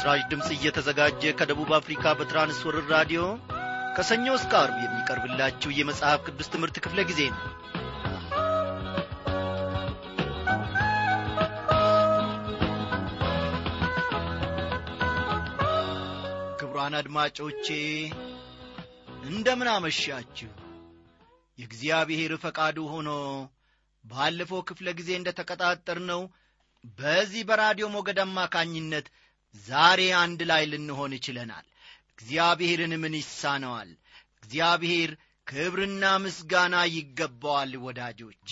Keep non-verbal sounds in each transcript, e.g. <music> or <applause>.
ይህ ምስራች ድምፅ እየተዘጋጀ ከደቡብ አፍሪካ በትራንስወርር ራዲዮ ከሰኞ እስከ አርብ የሚቀርብላችሁ የመጽሐፍ ቅዱስ ትምህርት ክፍለ ጊዜ ነው። ክቡራን አድማጮቼ እንደምን አመሻችሁ የእግዚአብሔር ፈቃዱ ሆኖ ባለፈው ክፍለ ጊዜ እንደ ተቀጣጠርነው በዚህ በራዲዮ ሞገድ አማካኝነት ዛሬ አንድ ላይ ልንሆን ይችለናል። እግዚአብሔርን ምን ይሳነዋል? እግዚአብሔር ክብርና ምስጋና ይገባዋል ወዳጆቼ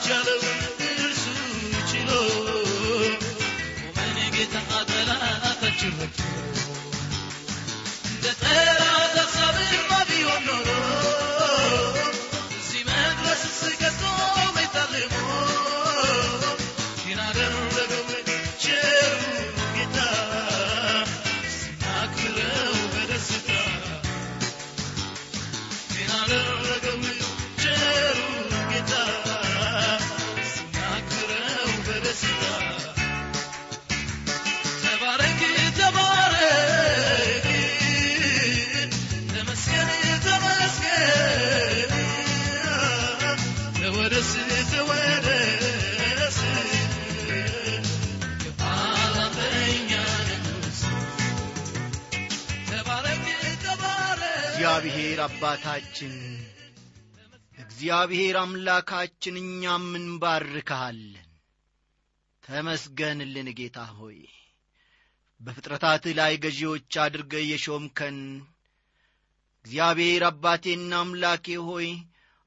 ማይቻለው እርሱ ችሎ ቆመን ጌታ እግዚአብሔር አባታችን እግዚአብሔር አምላካችን እኛም እንባርክሃለን። ተመስገንልን ጌታ ሆይ። በፍጥረታትህ ላይ ገዢዎች አድርገ የሾምከን እግዚአብሔር አባቴና አምላኬ ሆይ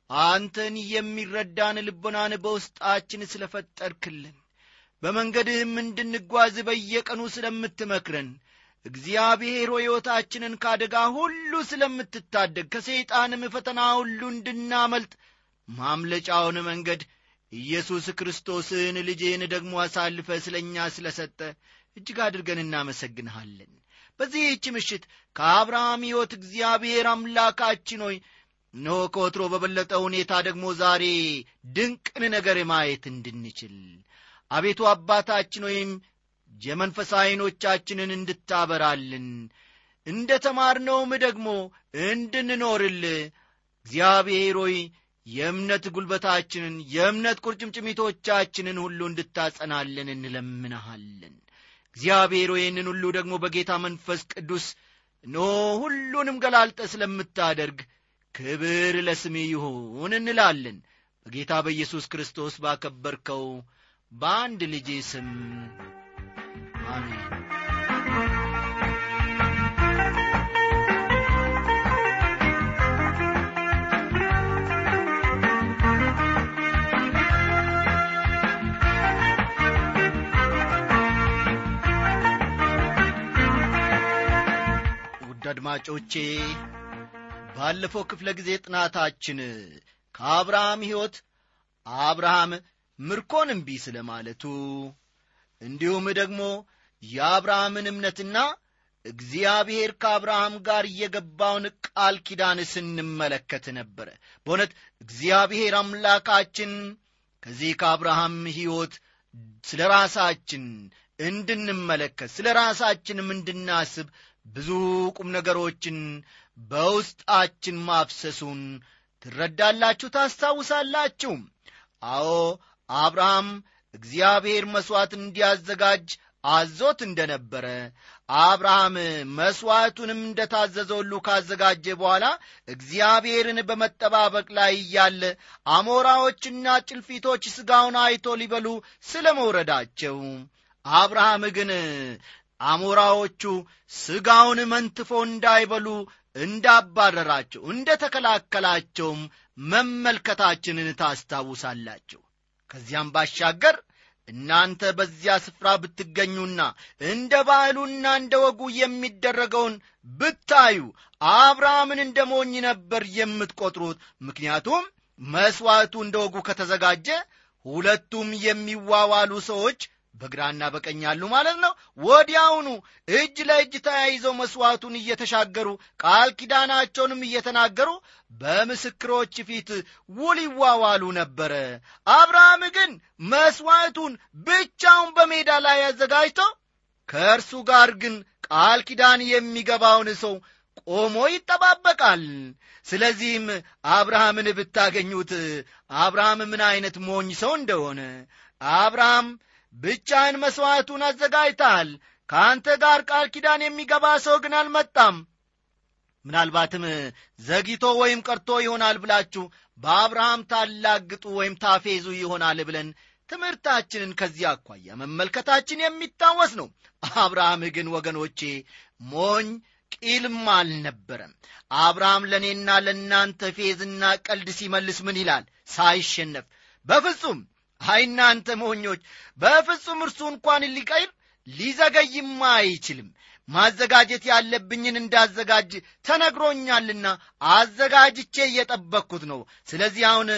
አንተን የሚረዳን ልቦናን በውስጣችን ስለ ፈጠርክልን በመንገድህም እንድንጓዝ በየቀኑ ስለምትመክረን እግዚአብሔር ሕይወታችንን ካደጋ ሁሉ ስለምትታደግ ከሰይጣንም ፈተና ሁሉ እንድናመልጥ ማምለጫውን መንገድ ኢየሱስ ክርስቶስን ልጅህን ደግሞ አሳልፈ ስለ እኛ ስለ ሰጠ እጅግ አድርገን እናመሰግንሃለን። በዚህች ምሽት ከአብርሃም ሕይወት እግዚአብሔር አምላካችን ሆይ እነሆ ከወትሮ በበለጠ ሁኔታ ደግሞ ዛሬ ድንቅን ነገር ማየት እንድንችል አቤቱ አባታችን ወይም የመንፈስ ዐይኖቻችንን እንድታበራልን እንደ ተማርነውም ደግሞ እንድንኖርል። እግዚአብሔር ሆይ የእምነት ጉልበታችንን የእምነት ቁርጭምጭሚቶቻችንን ሁሉ እንድታጸናልን እንለምንሃለን። እግዚአብሔር ይህንን ሁሉ ደግሞ በጌታ መንፈስ ቅዱስ ኖ ሁሉንም ገላልጠ ስለምታደርግ ክብር ለስሜ ይሁን እንላለን። በጌታ በኢየሱስ ክርስቶስ ባከበርከው በአንድ ልጅ ስም ውድ አድማጮቼ ባለፈው ክፍለ ጊዜ ጥናታችን ከአብርሃም ሕይወት አብርሃም ምርኮን እምቢ ስለ ማለቱ እንዲሁም ደግሞ የአብርሃምን እምነትና እግዚአብሔር ከአብርሃም ጋር የገባውን ቃል ኪዳን ስንመለከት ነበረ። በእውነት እግዚአብሔር አምላካችን ከዚህ ከአብርሃም ሕይወት ስለ ራሳችን እንድንመለከት ስለ ራሳችንም እንድናስብ ብዙ ቁም ነገሮችን በውስጣችን ማፍሰሱን ትረዳላችሁ? ታስታውሳላችሁ? አዎ አብርሃም እግዚአብሔር መሥዋዕት እንዲያዘጋጅ አዞት እንደነበረ አብርሃም መሥዋዕቱንም እንደ ታዘዘ ሁሉ ካዘጋጀ በኋላ እግዚአብሔርን በመጠባበቅ ላይ እያለ አሞራዎችና ጭልፊቶች ሥጋውን አይቶ ሊበሉ ስለ መውረዳቸው አብርሃም ግን አሞራዎቹ ሥጋውን መንትፎ እንዳይበሉ እንዳባረራቸው እንደ ተከላከላቸውም መመልከታችንን ታስታውሳላችሁ። ከዚያም ባሻገር እናንተ በዚያ ስፍራ ብትገኙና እንደ ባህሉና እንደ ወጉ የሚደረገውን ብታዩ አብርሃምን እንደ ሞኝ ነበር የምትቆጥሩት ምክንያቱም መሥዋዕቱ እንደ ወጉ ከተዘጋጀ ሁለቱም የሚዋዋሉ ሰዎች በግራና በቀኝ ያሉ ማለት ነው። ወዲያውኑ እጅ ለእጅ ተያይዘው መሥዋዕቱን እየተሻገሩ ቃል ኪዳናቸውንም እየተናገሩ በምስክሮች ፊት ውል ይዋዋሉ ነበረ። አብርሃም ግን መሥዋዕቱን ብቻውን በሜዳ ላይ አዘጋጅቶ ከእርሱ ጋር ግን ቃል ኪዳን የሚገባውን ሰው ቆሞ ይጠባበቃል። ስለዚህም አብርሃምን ብታገኙት አብርሃም ምን ዐይነት ሞኝ ሰው እንደሆነ። አብርሃም ብቻህን መሥዋዕቱን አዘጋጅተሃል። ከአንተ ጋር ቃል ኪዳን የሚገባ ሰው ግን አልመጣም። ምናልባትም ዘግይቶ ወይም ቀርቶ ይሆናል ብላችሁ በአብርሃም ታላግጡ ወይም ታፌዙ ይሆናል ብለን ትምህርታችንን ከዚህ አኳያ መመልከታችን የሚታወስ ነው። አብርሃም ግን ወገኖቼ ሞኝ ቂልም አልነበረም። አብርሃም ለእኔና ለእናንተ ፌዝና ቀልድ ሲመልስ ምን ይላል? ሳይሸነፍ በፍጹም አይ እናንተ ሞኞች በፍጹም እርሱ እንኳን ሊቀይር ሊዘገይም አይችልም። ማዘጋጀት ያለብኝን እንዳዘጋጅ ተነግሮኛልና አዘጋጅቼ እየጠበቅኩት ነው። ስለዚህ አሁን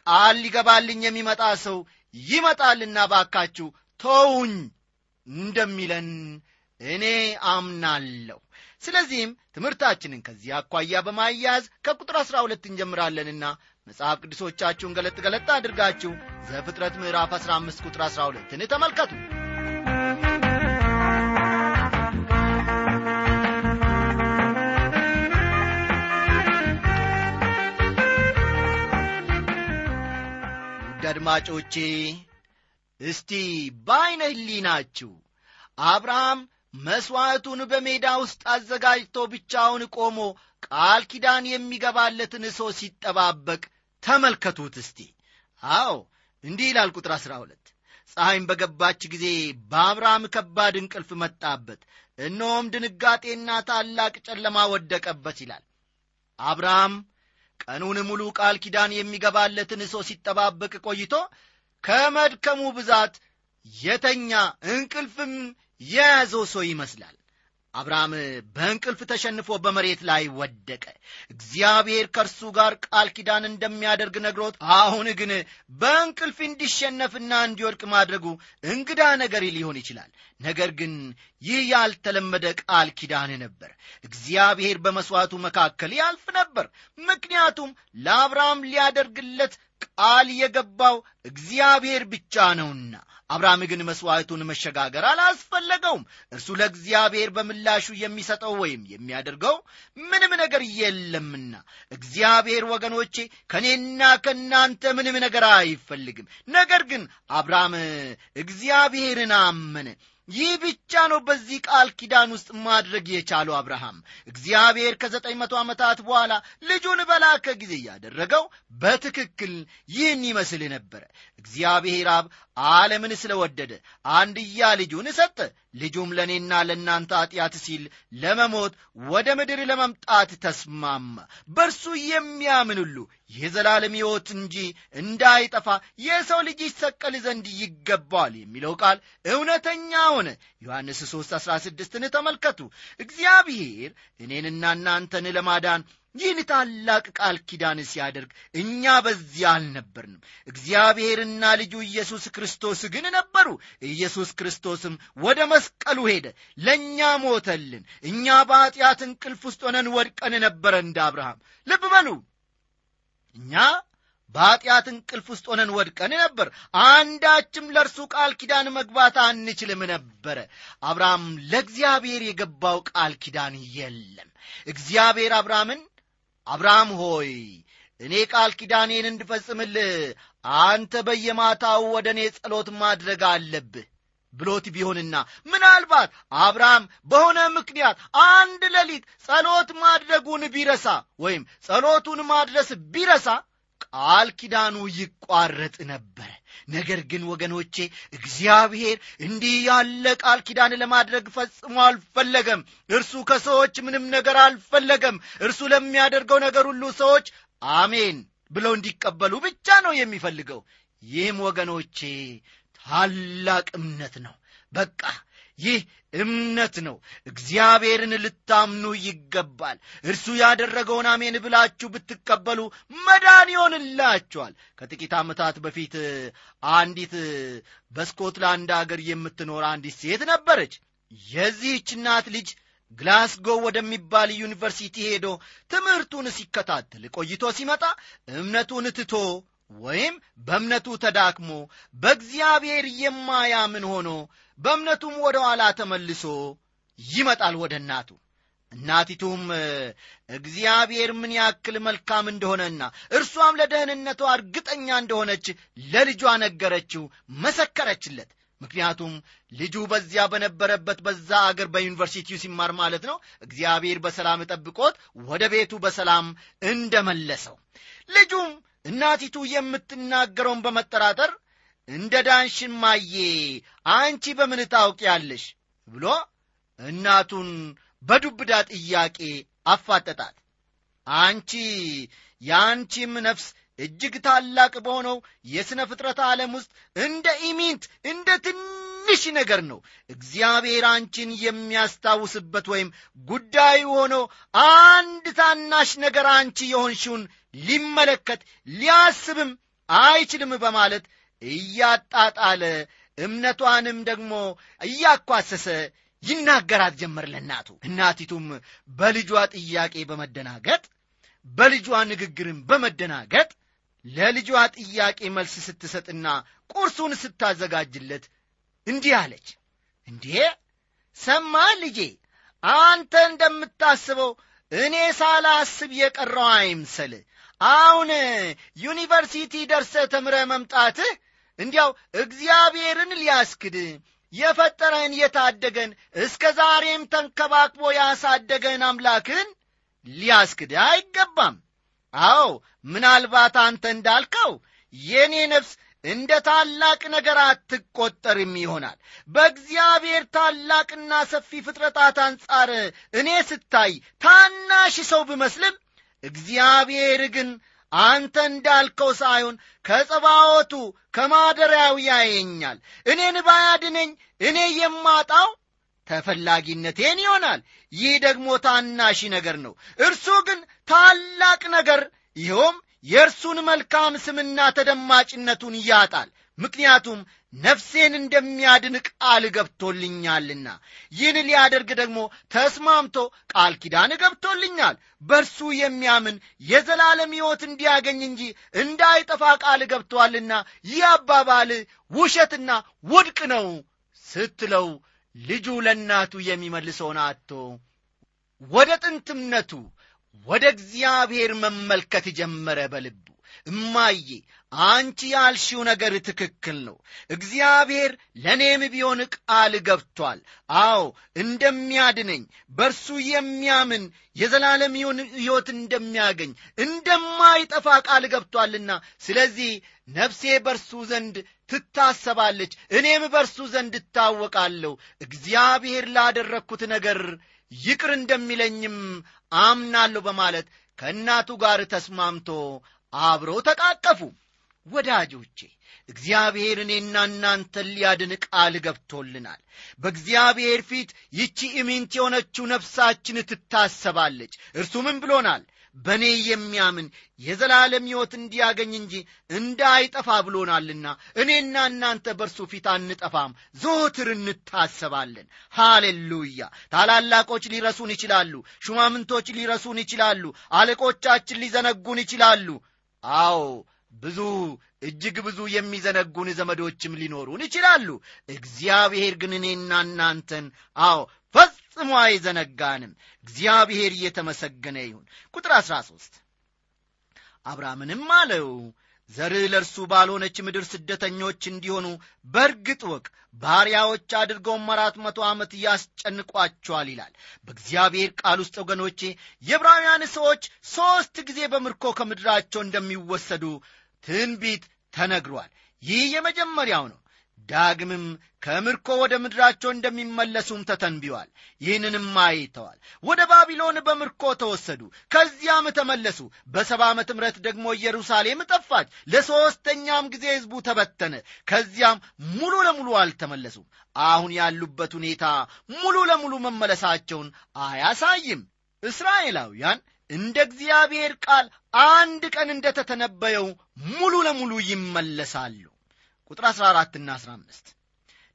ቃል ሊገባልኝ የሚመጣ ሰው ይመጣልና ባካችሁ ተውኝ እንደሚለን እኔ አምናለሁ። ስለዚህም ትምህርታችንን ከዚህ አኳያ በማያያዝ ከቁጥር አሥራ ሁለት እንጀምራለንና መጽሐፍ ቅዱሶቻችሁን ገለጥ ገለጥ አድርጋችሁ ዘፍጥረት ምዕራፍ 15 ቁጥር 12ን ተመልከቱ። ውድ አድማጮቼ እስቲ በዐይነ ህሊናችሁ አብርሃም መሥዋዕቱን በሜዳ ውስጥ አዘጋጅቶ ብቻውን ቆሞ ቃል ኪዳን የሚገባለትን ሰው ሲጠባበቅ ተመልከቱት እስቲ። አዎ እንዲህ ይላል ቁጥር አሥራ ሁለት። ፀሐይም በገባች ጊዜ በአብርሃም ከባድ እንቅልፍ መጣበት። እነሆም ድንጋጤና ታላቅ ጨለማ ወደቀበት ይላል። አብርሃም ቀኑን ሙሉ ቃል ኪዳን የሚገባለትን ሰው ሲጠባበቅ ቆይቶ ከመድከሙ ብዛት የተኛ እንቅልፍም የያዘው ሰው ይመስላል አብርሃም በእንቅልፍ ተሸንፎ በመሬት ላይ ወደቀ። እግዚአብሔር ከእርሱ ጋር ቃል ኪዳን እንደሚያደርግ ነግሮት አሁን ግን በእንቅልፍ እንዲሸነፍና እንዲወድቅ ማድረጉ እንግዳ ነገር ሊሆን ይችላል። ነገር ግን ይህ ያልተለመደ ቃል ኪዳን ነበር። እግዚአብሔር በመሥዋዕቱ መካከል ያልፍ ነበር። ምክንያቱም ለአብርሃም ሊያደርግለት ቃል የገባው እግዚአብሔር ብቻ ነውና አብርሃም ግን መሥዋዕቱን መሸጋገር አላስፈለገውም። እርሱ ለእግዚአብሔር በምላሹ የሚሰጠው ወይም የሚያደርገው ምንም ነገር የለምና። እግዚአብሔር ወገኖቼ ከእኔና ከእናንተ ምንም ነገር አይፈልግም። ነገር ግን አብርሃም እግዚአብሔርን አመነ ይህ ብቻ ነው በዚህ ቃል ኪዳን ውስጥ ማድረግ የቻለው አብርሃም። እግዚአብሔር ከዘጠኝ መቶ ዓመታት በኋላ ልጁን በላከ ጊዜ ያደረገው በትክክል ይህን ይመስል ነበረ እግዚአብሔር አብ ዓለምን ስለወደደ አንድያ ልጁን ሰጠ ልጁም ለእኔና ለእናንተ ኀጢአት ሲል ለመሞት ወደ ምድር ለመምጣት ተስማማ። በእርሱ የሚያምን ሁሉ የዘላለም ሕይወት እንጂ እንዳይጠፋ የሰው ልጅ ይሰቀል ዘንድ ይገባዋል የሚለው ቃል እውነተኛ ሆነ። ዮሐንስ 3 16ን ተመልከቱ። እግዚአብሔር እኔንና እናንተን ለማዳን ይህን ታላቅ ቃል ኪዳን ሲያደርግ እኛ በዚያ አልነበርንም። እግዚአብሔርና ልጁ ኢየሱስ ክርስቶስ ግን ነበሩ። ኢየሱስ ክርስቶስም ወደ መስቀሉ ሄደ። ለእኛ ሞተልን። እኛ በኀጢአት እንቅልፍ ውስጥ ሆነን ወድቀን ነበረ እንደ አብርሃም። ልብ በሉ። እኛ በኀጢአት እንቅልፍ ውስጥ ሆነን ወድቀን ነበር። አንዳችም ለእርሱ ቃል ኪዳን መግባት አንችልም ነበረ። አብርሃም ለእግዚአብሔር የገባው ቃል ኪዳን የለም። እግዚአብሔር አብርሃምን አብርሃም ሆይ እኔ ቃል ኪዳኔን እንድፈጽምልህ አንተ በየማታው ወደ እኔ ጸሎት ማድረግ አለብህ ብሎት ቢሆንና ምናልባት አብርሃም በሆነ ምክንያት አንድ ሌሊት ጸሎት ማድረጉን ቢረሳ ወይም ጸሎቱን ማድረስ ቢረሳ ቃል ኪዳኑ ይቋረጥ ነበረ ነገር ግን ወገኖቼ እግዚአብሔር እንዲህ ያለ ቃል ኪዳን ለማድረግ ፈጽሞ አልፈለገም። እርሱ ከሰዎች ምንም ነገር አልፈለገም። እርሱ ለሚያደርገው ነገር ሁሉ ሰዎች አሜን ብለው እንዲቀበሉ ብቻ ነው የሚፈልገው። ይህም ወገኖቼ ታላቅ እምነት ነው። በቃ ይህ እምነት ነው። እግዚአብሔርን ልታምኑ ይገባል። እርሱ ያደረገውን አሜን ብላችሁ ብትቀበሉ መዳን ይሆንላችኋል። ከጥቂት ዓመታት በፊት አንዲት በስኮትላንድ አገር የምትኖር አንዲት ሴት ነበረች። የዚህች እናት ልጅ ግላስጎ ወደሚባል ዩኒቨርሲቲ ሄዶ ትምህርቱን ሲከታተል ቆይቶ ሲመጣ እምነቱን ትቶ ወይም በእምነቱ ተዳክሞ በእግዚአብሔር የማያምን ሆኖ በእምነቱም ወደ ኋላ ተመልሶ ይመጣል ወደ እናቱ። እናቲቱም እግዚአብሔር ምን ያክል መልካም እንደሆነና እርሷም ለደህንነቷ እርግጠኛ እንደሆነች ለልጇ ነገረችው መሰከረችለት። ምክንያቱም ልጁ በዚያ በነበረበት በዛ አገር በዩኒቨርሲቲው ሲማር ማለት ነው እግዚአብሔር በሰላም ጠብቆት ወደ ቤቱ በሰላም እንደመለሰው። ልጁም እናቲቱ የምትናገረውን በመጠራጠር እንደ ዳንሽን ማዬ አንቺ በምን ታውቂያለሽ? ብሎ እናቱን በዱብዳ ጥያቄ አፋጠጣት። አንቺ የአንቺም ነፍስ እጅግ ታላቅ በሆነው የሥነ ፍጥረት ዓለም ውስጥ እንደ ኢሚንት እንደ ትንሽ ነገር ነው። እግዚአብሔር አንቺን የሚያስታውስበት ወይም ጉዳዩ ሆኖ አንድ ታናሽ ነገር አንቺ የሆንሽውን ሊመለከት ሊያስብም አይችልም በማለት እያጣጣለ እምነቷንም ደግሞ እያኳሰሰ ይናገራት ጀመር ለእናቱ። እናቲቱም በልጇ ጥያቄ በመደናገጥ በልጇ ንግግርን በመደናገጥ ለልጇ ጥያቄ መልስ ስትሰጥና ቁርሱን ስታዘጋጅለት እንዲህ አለች። እንዴ ሰማ ልጄ አንተ እንደምታስበው እኔ ሳላስብ የቀረው አይምሰል። አሁን ዩኒቨርሲቲ ደርሰ ተምረ መምጣትህ እንዲያው እግዚአብሔርን ሊያስክድ የፈጠረን የታደገን እስከ ዛሬም ተንከባክቦ ያሳደገን አምላክን ሊያስክድ አይገባም። አዎ ምናልባት አንተ እንዳልከው የእኔ ነፍስ እንደ ታላቅ ነገር አትቆጠርም ይሆናል። በእግዚአብሔር ታላቅና ሰፊ ፍጥረታት አንጻር እኔ ስታይ ታናሽ ሰው ብመስልም እግዚአብሔር ግን አንተ እንዳልከው ሳይሆን ከጸባወቱ ከማደሪያው ያየኛል። እኔን ባያድነኝ እኔ የማጣው ተፈላጊነቴን ይሆናል። ይህ ደግሞ ታናሽ ነገር ነው። እርሱ ግን ታላቅ ነገር ይኸውም የእርሱን መልካም ስምና ተደማጭነቱን ያጣል። ምክንያቱም ነፍሴን እንደሚያድን ቃል ገብቶልኛልና ይህን ሊያደርግ ደግሞ ተስማምቶ ቃል ኪዳን ገብቶልኛል። በእርሱ የሚያምን የዘላለም ሕይወት እንዲያገኝ እንጂ እንዳይጠፋ ቃል ገብቶአልና ይህ አባባል ውሸትና ውድቅ ነው ስትለው ልጁ ለእናቱ የሚመልሰውን አጥቶ ወደ ጥንትምነቱ ወደ እግዚአብሔር መመልከት ጀመረ በልቡ። እማዬ አንቺ ያልሺው ነገር ትክክል ነው። እግዚአብሔር ለእኔም ቢሆን ቃል ገብቷል። አዎ እንደሚያድነኝ በእርሱ የሚያምን የዘላለም ሕይወት እንደሚያገኝ እንደማይጠፋ ቃል ገብቷልና ስለዚህ ነፍሴ በእርሱ ዘንድ ትታሰባለች እኔም በእርሱ ዘንድ እታወቃለሁ። እግዚአብሔር ላደረግኩት ነገር ይቅር እንደሚለኝም አምናለሁ በማለት ከእናቱ ጋር ተስማምቶ አብረው ተቃቀፉ። ወዳጆቼ እግዚአብሔር እኔና እናንተን ሊያድን ቃል ገብቶልናል። በእግዚአብሔር ፊት ይቺ እሚንት የሆነችው ነፍሳችን ትታሰባለች። እርሱ ምን ብሎናል በእኔ የሚያምን የዘላለም ሕይወት እንዲያገኝ እንጂ እንዳይጠፋ ብሎናልና እኔና እናንተ በእርሱ ፊት አንጠፋም ዘወትር እንታሰባለን። ሃሌሉያ! ታላላቆች ሊረሱን ይችላሉ ሹማምንቶች ሊረሱን ይችላሉ አለቆቻችን ሊዘነጉን ይችላሉ። አዎ ብዙ እጅግ ብዙ የሚዘነጉን ዘመዶችም ሊኖሩን ይችላሉ። እግዚአብሔር ግን እኔና እናንተን አዎ ፈጽሞ አይዘነጋንም። እግዚአብሔር እየተመሰገነ ይሁን። ቁጥር 13 አብርሃምንም አለው ዘርህ ለእርሱ ባልሆነች ምድር ስደተኞች እንዲሆኑ በእርግጥ ወቅ ባሪያዎች አድርገውም አራት መቶ ዓመት ያስጨንቋቸዋል ይላል። በእግዚአብሔር ቃል ውስጥ ወገኖቼ የዕብራውያን ሰዎች ሦስት ጊዜ በምርኮ ከምድራቸው እንደሚወሰዱ ትንቢት ተነግሯል። ይህ የመጀመሪያው ነው ዳግምም ከምርኮ ወደ ምድራቸው እንደሚመለሱም ተተንቢዋል ይህንንም አይተዋል። ወደ ባቢሎን በምርኮ ተወሰዱ። ከዚያም ተመለሱ። በሰባ ዓመት ምረት ደግሞ ኢየሩሳሌም ጠፋች። ለሦስተኛም ጊዜ ሕዝቡ ተበተነ። ከዚያም ሙሉ ለሙሉ አልተመለሱም። አሁን ያሉበት ሁኔታ ሙሉ ለሙሉ መመለሳቸውን አያሳይም። እስራኤላውያን እንደ እግዚአብሔር ቃል አንድ ቀን እንደ ተተነበየው ሙሉ ለሙሉ ይመለሳሉ ቁጥር 14 ና 15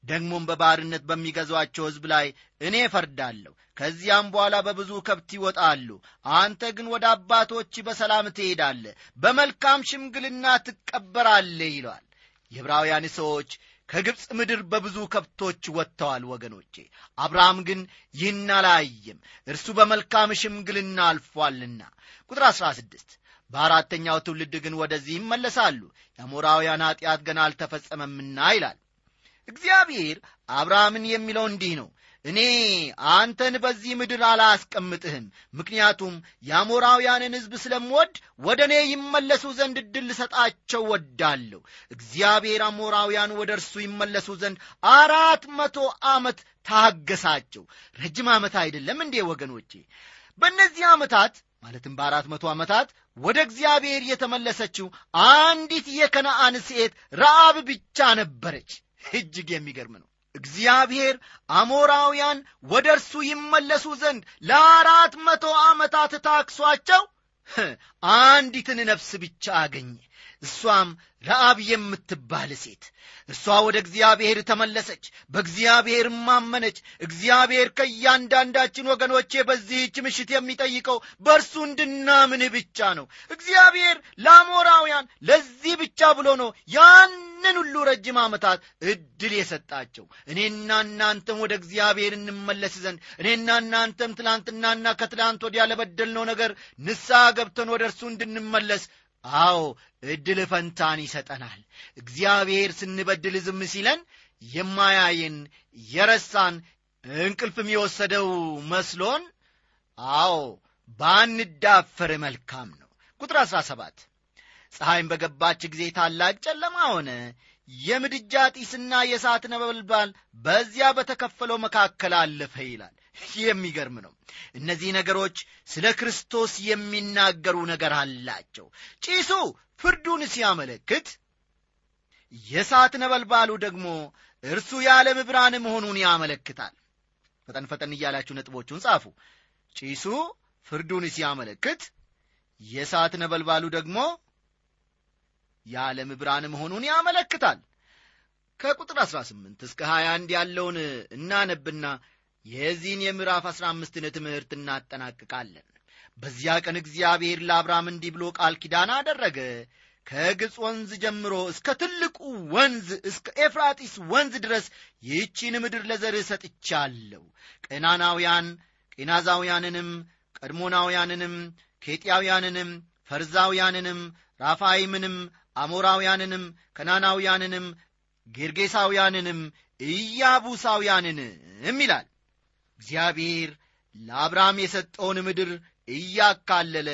ደግሞም በባርነት በሚገዟቸው ሕዝብ ላይ እኔ እፈርዳለሁ። ከዚያም በኋላ በብዙ ከብት ይወጣሉ። አንተ ግን ወደ አባቶች በሰላም ትሄዳለ በመልካም ሽምግልና ትቀበራለ ይለዋል የዕብራውያን ሰዎች ከግብፅ ምድር በብዙ ከብቶች ወጥተዋል ወገኖቼ። አብርሃም ግን ይህን አላየም እርሱ በመልካም ሽምግልና አልፏልና። ቁጥር 16 በአራተኛው ትውልድ ግን ወደዚህ ይመለሳሉ። የአሞራውያን ኀጢአት ገና አልተፈጸመምና ይላል። እግዚአብሔር አብርሃምን የሚለው እንዲህ ነው። እኔ አንተን በዚህ ምድር አላስቀምጥህም ምክንያቱም የአሞራውያንን ሕዝብ ስለምወድ ወደ እኔ ይመለሱ ዘንድ እድል ልሰጣቸው ወዳለሁ እግዚአብሔር አሞራውያን ወደ እርሱ ይመለሱ ዘንድ አራት መቶ ዓመት ታገሳቸው። ረጅም ዓመት አይደለም እንዴ ወገኖቼ? በእነዚህ ዓመታት ማለትም በአራት መቶ ዓመታት ወደ እግዚአብሔር የተመለሰችው አንዲት የከነአን ሴት ረአብ ብቻ ነበረች። እጅግ የሚገርም ነው። እግዚአብሔር አሞራውያን ወደ እርሱ ይመለሱ ዘንድ ለአራት መቶ ዓመታት ታክሷቸው አንዲትን ነፍስ ብቻ አገኘ እሷም ረአብ የምትባል ሴት። እርሷ ወደ እግዚአብሔር ተመለሰች በእግዚአብሔር ማመነች። እግዚአብሔር ከእያንዳንዳችን ወገኖቼ በዚህች ምሽት የሚጠይቀው በእርሱ እንድናምን ብቻ ነው። እግዚአብሔር ለአሞራውያን ለዚህ ብቻ ብሎ ነው ያንን ሁሉ ረጅም ዓመታት እድል የሰጣቸው። እኔና እናንተም ወደ እግዚአብሔር እንመለስ ዘንድ እኔና እናንተም ትላንትናና ከትላንት ወዲያ ለበደልነው ነገር ንስሐ ገብተን ወደ እርሱ እንድንመለስ አዎ ዕድል ፈንታን ይሰጠናል። እግዚአብሔር ስንበድል ዝም ሲለን የማያየን የረሳን እንቅልፍም የወሰደው መስሎን አዎ ባንዳፈር መልካም ነው። ቁጥር 17 ፀሐይም በገባች ጊዜ ታላቅ ጨለማ ሆነ የምድጃ ጢስና የእሳት ነበልባል በዚያ በተከፈለው መካከል አለፈ ይላል። የሚገርም ነው። እነዚህ ነገሮች ስለ ክርስቶስ የሚናገሩ ነገር አላቸው። ጪሱ ፍርዱን ሲያመለክት የእሳት ነበልባሉ ደግሞ እርሱ የዓለም ብርሃን መሆኑን ያመለክታል። ፈጠን ፈጠን እያላችሁ ነጥቦቹን ጻፉ። ጪሱ ፍርዱን ሲያመለክት የእሳት ነበልባሉ ደግሞ የዓለም ብርሃን መሆኑን ያመለክታል። ከቁጥር 18 እስከ 21 ያለውን እናነብና የዚህን የምዕራፍ 15ን ትምህርት እናጠናቅቃለን። በዚያ ቀን እግዚአብሔር ለአብርሃም እንዲህ ብሎ ቃል ኪዳን አደረገ። ከግብፅ ወንዝ ጀምሮ እስከ ትልቁ ወንዝ እስከ ኤፍራጢስ ወንዝ ድረስ ይህቺን ምድር ለዘርህ ሰጥቻለሁ። ቀናናውያን ቄናዛውያንንም ቀድሞናውያንንም ኬጢያውያንንም ፈርዛውያንንም ራፋይምንም አሞራውያንንም ከናናውያንንም ጌርጌሳውያንንም ኢያቡሳውያንንም ይላል። እግዚአብሔር ለአብርሃም የሰጠውን ምድር እያካለለ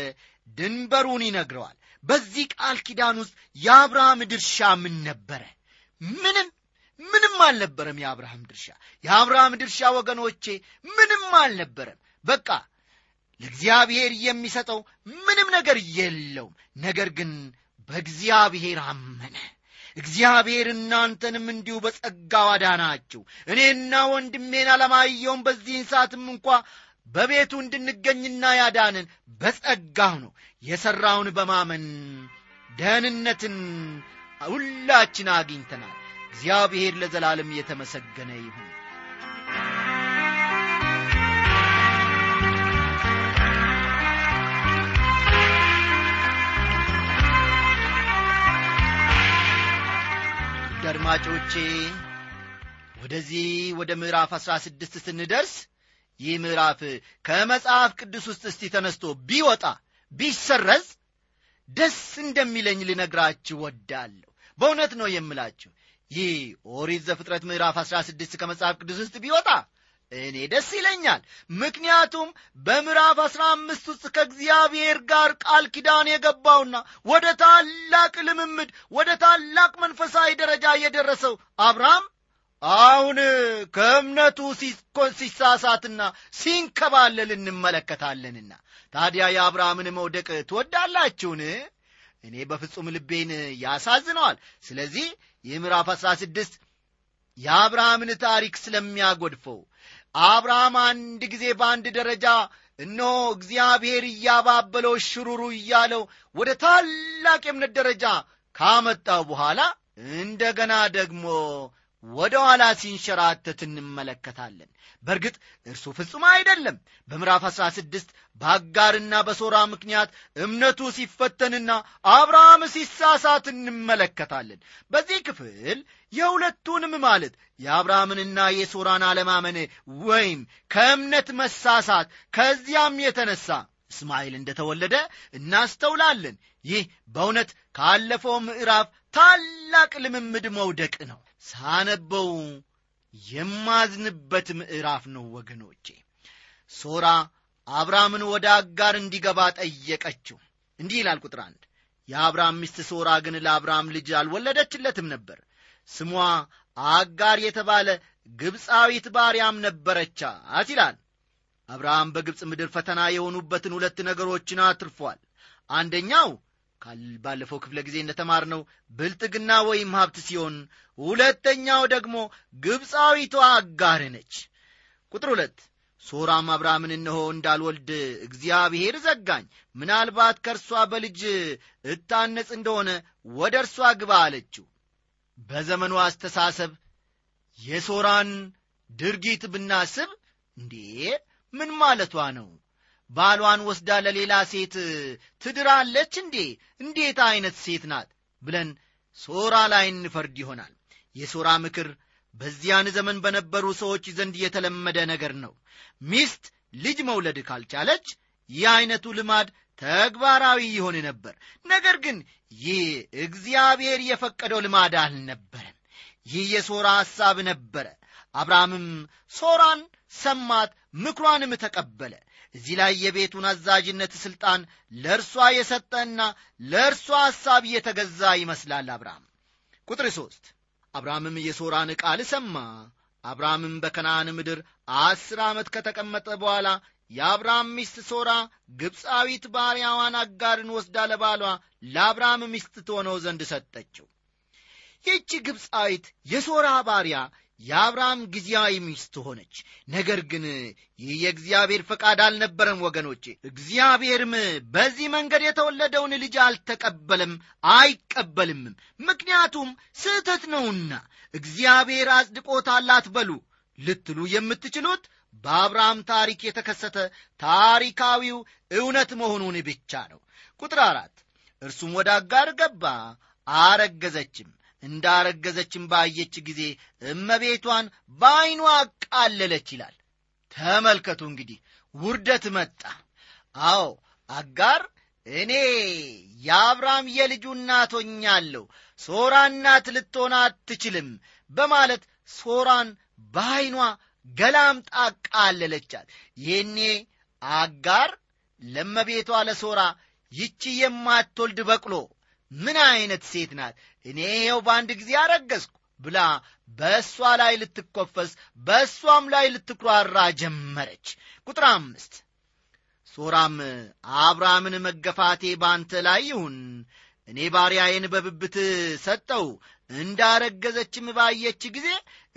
ድንበሩን ይነግረዋል። በዚህ ቃል ኪዳን ውስጥ የአብርሃም ድርሻ ምን ነበረ? ምንም ምንም አልነበረም የአብርሃም ድርሻ። የአብርሃም ድርሻ ወገኖቼ ምንም አልነበረም። በቃ ለእግዚአብሔር የሚሰጠው ምንም ነገር የለውም። ነገር ግን በእግዚአብሔር አመነ። እግዚአብሔር እናንተንም እንዲሁ በጸጋው አዳናችሁ። እኔና ወንድሜን አለማየውን በዚህን ሰዓትም እንኳ በቤቱ እንድንገኝና ያዳንን በጸጋው ነው የሠራውን በማመን ደህንነትን ሁላችን አግኝተናል። እግዚአብሔር ለዘላለም የተመሰገነ ይሁን አድማጮቼ ወደዚህ ወደ ምዕራፍ አሥራ ስድስት ስንደርስ ይህ ምዕራፍ ከመጽሐፍ ቅዱስ ውስጥ እስቲ ተነስቶ ቢወጣ ቢሰረዝ ደስ እንደሚለኝ ልነግራችሁ ወዳለሁ በእውነት ነው የምላችሁ ይህ ኦሪት ዘፍጥረት ምዕራፍ 16 ከመጽሐፍ ቅዱስ ውስጥ ቢወጣ እኔ ደስ ይለኛል። ምክንያቱም በምዕራፍ አስራ አምስት ውስጥ ከእግዚአብሔር ጋር ቃል ኪዳን የገባውና ወደ ታላቅ ልምምድ ወደ ታላቅ መንፈሳዊ ደረጃ የደረሰው አብርሃም አሁን ከእምነቱ ሲሳሳትና ሲንከባለል እንመለከታለንና ታዲያ የአብርሃምን መውደቅ ትወዳላችሁን? እኔ በፍጹም ልቤን ያሳዝነዋል። ስለዚህ ይህ ምዕራፍ አሥራ ስድስት የአብርሃምን ታሪክ ስለሚያጎድፈው አብርሃም አንድ ጊዜ በአንድ ደረጃ እነሆ እግዚአብሔር እያባበለው ሽሩሩ እያለው ወደ ታላቅ የእምነት ደረጃ ካመጣው በኋላ እንደገና ደግሞ ወደ ኋላ ሲንሸራተት እንመለከታለን። በእርግጥ እርሱ ፍጹም አይደለም። በምዕራፍ 16 በአጋርና በሶራ ምክንያት እምነቱ ሲፈተንና አብርሃም ሲሳሳት እንመለከታለን። በዚህ ክፍል የሁለቱንም ማለት የአብርሃምንና የሶራን አለማመን ወይም ከእምነት መሳሳት ከዚያም የተነሳ እስማኤል እንደተወለደ እናስተውላለን። ይህ በእውነት ካለፈው ምዕራፍ ታላቅ ልምምድ መውደቅ ነው። ሳነበው የማዝንበት ምዕራፍ ነው ወገኖቼ። ሶራ አብርሃምን ወደ አጋር እንዲገባ ጠየቀችው። እንዲህ ይላል ቁጥር አንድ የአብርሃም ሚስት ሶራ ግን ለአብርሃም ልጅ አልወለደችለትም ነበር ስሟ አጋር የተባለ ግብፃዊት ባሪያም ነበረቻት ይላል። አብርሃም በግብፅ ምድር ፈተና የሆኑበትን ሁለት ነገሮችን አትርፏል። አንደኛው ባለፈው ክፍለ ጊዜ እንደተማርነው ብልጥግና ወይም ሀብት ሲሆን ሁለተኛው ደግሞ ግብፃዊቷ አጋር ነች። ቁጥር ሁለት ሶራም አብርሃምን እነሆ እንዳልወልድ እግዚአብሔር ዘጋኝ። ምናልባት ከእርሷ በልጅ እታነጽ እንደሆነ ወደ እርሷ ግባ አለችው በዘመኑ አስተሳሰብ የሶራን ድርጊት ብናስብ እንዴ ምን ማለቷ ነው? ባሏን ወስዳ ለሌላ ሴት ትድራለች እንዴ? እንዴት ዐይነት ሴት ናት? ብለን ሶራ ላይ እንፈርድ ይሆናል። የሶራ ምክር በዚያን ዘመን በነበሩ ሰዎች ዘንድ የተለመደ ነገር ነው። ሚስት ልጅ መውለድ ካልቻለች ይህ ዐይነቱ ልማድ ተግባራዊ ይሆን ነበር። ነገር ግን ይህ እግዚአብሔር የፈቀደው ልማድ አልነበረም። ይህ የሶራ ሐሳብ ነበረ። አብርሃምም ሶራን ሰማት ምክሯንም ተቀበለ። እዚህ ላይ የቤቱን አዛዥነት ሥልጣን ለእርሷ የሰጠና ለእርሷ ሐሳብ እየተገዛ ይመስላል አብርሃም። ቁጥር ሦስት አብርሃምም የሶራን ቃል ሰማ። አብርሃምም በከነአን ምድር አስር ዓመት ከተቀመጠ በኋላ የአብርሃም ሚስት ሶራ ግብፃዊት ባሪያዋን አጋርን ወስዳ ለባሏ ለአብርሃም ሚስት ትሆነው ዘንድ ሰጠችው። ይህቺ ግብፃዊት የሶራ ባሪያ የአብርሃም ጊዜያዊ ሚስት ሆነች። ነገር ግን ይህ የእግዚአብሔር ፈቃድ አልነበረም ወገኖቼ። እግዚአብሔርም በዚህ መንገድ የተወለደውን ልጅ አልተቀበለም አይቀበልምም። ምክንያቱም ስህተት ነውና እግዚአብሔር አጽድቆታል አትበሉ ልትሉ የምትችሉት በአብርሃም ታሪክ የተከሰተ ታሪካዊው እውነት መሆኑን ብቻ ነው። ቁጥር አራት እርሱም ወደ አጋር ገባ አረገዘችም። እንዳረገዘችም ባየች ጊዜ እመቤቷን በዐይኗ አቃለለች ይላል። ተመልከቱ እንግዲህ ውርደት መጣ። አዎ አጋር እኔ የአብርሃም የልጁ እናቶኛለሁ ሶራ እናት ልትሆን አትችልም በማለት ሶራን በዐይኗ ገላምጣ አቃለለቻት ይህኔ አጋር ለመቤቷ ለሶራ ይቺ የማትወልድ በቅሎ ምን ዐይነት ሴት ናት? እኔ ይኸው በአንድ ጊዜ አረገዝኩ ብላ በእሷ ላይ ልትኮፈስ በእሷም ላይ ልትኩራራ ጀመረች። ቁጥር አምስት ሶራም አብርሃምን መገፋቴ ባንተ ላይ ይሁን። እኔ ባሪያዬን በብብት ሰጠው። እንዳረገዘችም ባየች ጊዜ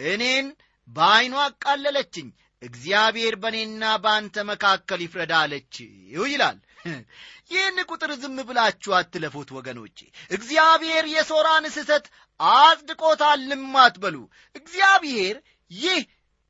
እኔን በዐይኗ አቃለለችኝ። እግዚአብሔር በእኔና በአንተ መካከል ይፍረዳለችው ይላል። <laughs> ይህን ቁጥር ዝም ብላችሁ አትለፉት ወገኖቼ። እግዚአብሔር የሶራን ስህተት አጽድቆታልም አትበሉ። እግዚአብሔር ይህ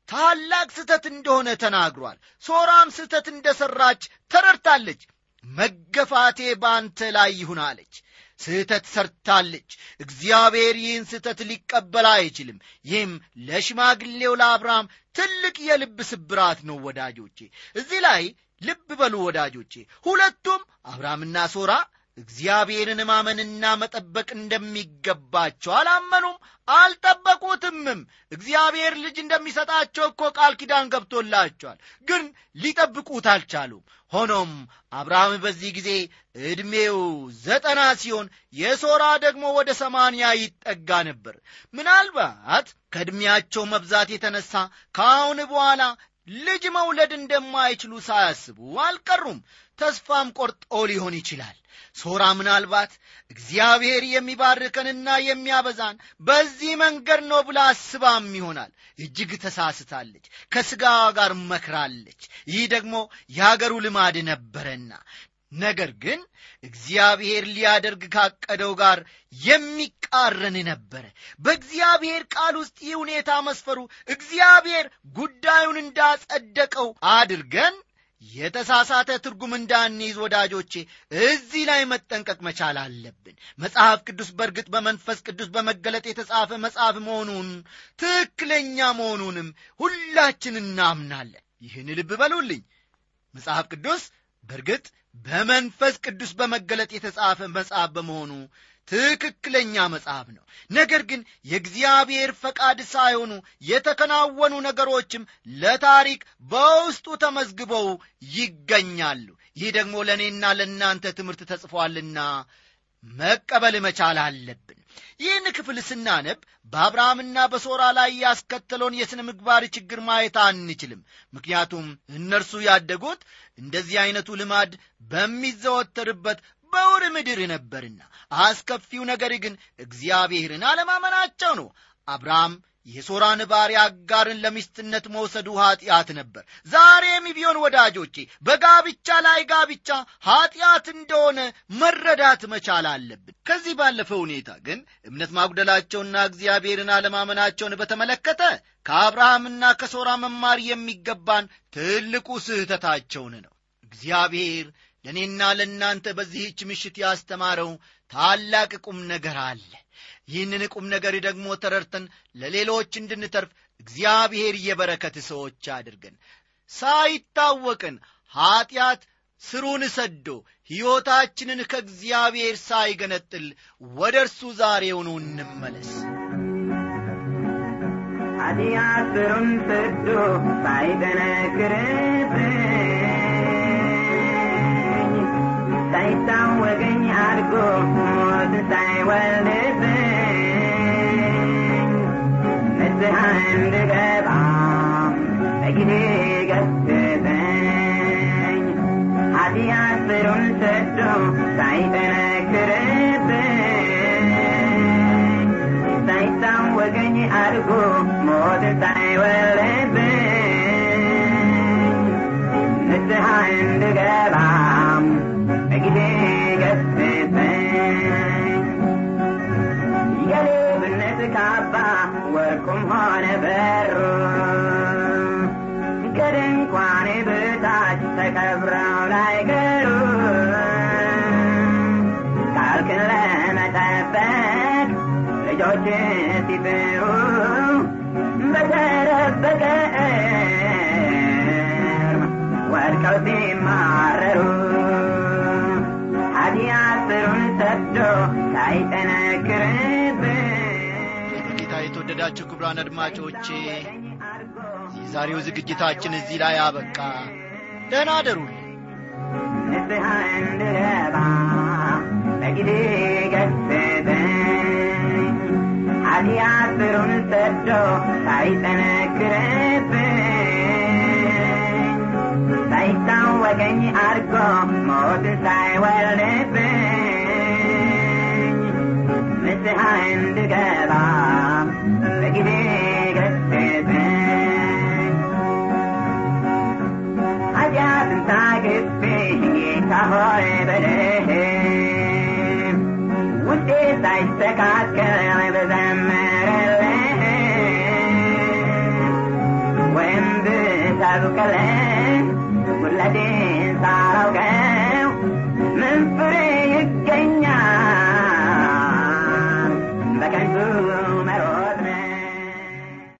ታላቅ ስህተት እንደሆነ ተናግሯል። ሶራም ስህተት እንደ ሠራች ተረድታለች። መገፋቴ በአንተ ላይ ይሁን አለች ስህተት ሰርታለች። እግዚአብሔር ይህን ስህተት ሊቀበል አይችልም። ይህም ለሽማግሌው ለአብርሃም ትልቅ የልብ ስብራት ነው ወዳጆቼ። እዚህ ላይ ልብ በሉ ወዳጆቼ። ሁለቱም አብርሃምና ሶራ እግዚአብሔርን ማመንና መጠበቅ እንደሚገባቸው አላመኑም አልጠበቁትምም። እግዚአብሔር ልጅ እንደሚሰጣቸው እኮ ቃል ኪዳን ገብቶላቸዋል ግን ሊጠብቁት አልቻሉም። ሆኖም አብርሃም በዚህ ጊዜ ዕድሜው ዘጠና ሲሆን የሶራ ደግሞ ወደ ሰማንያ ይጠጋ ነበር። ምናልባት ከዕድሜያቸው መብዛት የተነሳ ከአሁን በኋላ ልጅ መውለድ እንደማይችሉ ሳያስቡ አልቀሩም። ተስፋም ቆርጦ ሊሆን ይችላል። ሶራ ምናልባት እግዚአብሔር የሚባርከንና የሚያበዛን በዚህ መንገድ ነው ብላ አስባም ይሆናል። እጅግ ተሳስታለች ከሥጋዋ ጋር መክራለች። ይህ ደግሞ የአገሩ ልማድ ነበረና ነገር ግን እግዚአብሔር ሊያደርግ ካቀደው ጋር የሚቃረን ነበረ በእግዚአብሔር ቃል ውስጥ ይህ ሁኔታ መስፈሩ እግዚአብሔር ጉዳዩን እንዳጸደቀው አድርገን የተሳሳተ ትርጉም እንዳንይዝ ወዳጆቼ እዚህ ላይ መጠንቀቅ መቻል አለብን። መጽሐፍ ቅዱስ በእርግጥ በመንፈስ ቅዱስ በመገለጥ የተጻፈ መጽሐፍ መሆኑን ትክክለኛ መሆኑንም ሁላችን እናምናለን። ይህን ልብ በሉልኝ። መጽሐፍ ቅዱስ በእርግጥ በመንፈስ ቅዱስ በመገለጥ የተጻፈ መጽሐፍ በመሆኑ ትክክለኛ መጽሐፍ ነው። ነገር ግን የእግዚአብሔር ፈቃድ ሳይሆኑ የተከናወኑ ነገሮችም ለታሪክ በውስጡ ተመዝግበው ይገኛሉ። ይህ ደግሞ ለእኔና ለእናንተ ትምህርት ተጽፏልና መቀበል መቻል አለብን ይህን ክፍል ስናነብ በአብርሃምና በሶራ ላይ ያስከተለውን የሥነ ምግባር ችግር ማየት አንችልም። ምክንያቱም እነርሱ ያደጉት እንደዚህ ዐይነቱ ልማድ በሚዘወተርበት በውር ምድር ነበርና አስከፊው ነገር ግን እግዚአብሔርን አለማመናቸው ነው። አብርሃም የሶራን ባሪያ አጋርን ለሚስትነት መውሰዱ ኀጢአት ነበር። ዛሬም ቢሆን ወዳጆቼ በጋብቻ ላይ ጋብቻ ኀጢአት እንደሆነ መረዳት መቻል አለብን። ከዚህ ባለፈ ሁኔታ ግን እምነት ማጉደላቸውና እግዚአብሔርን አለማመናቸውን በተመለከተ ከአብርሃምና ከሶራ መማር የሚገባን ትልቁ ስህተታቸውን ነው። እግዚአብሔር ለእኔና ለእናንተ በዚህች ምሽት ያስተማረው ታላቅ ቁም ነገር አለ። ይህንን ቁም ነገር ደግሞ ተረድተን ለሌሎች እንድንተርፍ እግዚአብሔር የበረከት ሰዎች አድርገን ሳይታወቅን ኀጢአት ስሩን ሰዶ ሕይወታችንን ከእግዚአብሔር ሳይገነጥል ወደ እርሱ ዛሬውኑ እንመለስ። ኃጢአት ስሩን ሰዶ ሳይጠነክርብኝ ሳይታወቀኝ አድጎ ሞት ሳይወልድብኝ ንስሐ እንድገባ በጊዜ ገስጸኝ ኃጢአት ስሩን ሰዶ ሳይጠነክርብኝ ሳይታወቀኝ አድጎ ሞት ሳይወልድብኝ ንስሐ እንድገባ በጊዜ ሰዶ ሳይጠነክርብኝ በጌታ የተወደዳችሁ ክቡራን አድማጮቼ የዛሬው ዝግጅታችን እዚህ ላይ አበቃ። ደህና አደሩልን ንስሐ እንድገባ በጊዜ ገስጸኝ ኃጢአት ሰዶ ሳይጠነክርብኝ ሳይታወቀኝ አድጎ ሞት ሳይወልድብኝ እንድገባ በጊዜ ገስጸኝ ኃጢአትን ሳላውቀው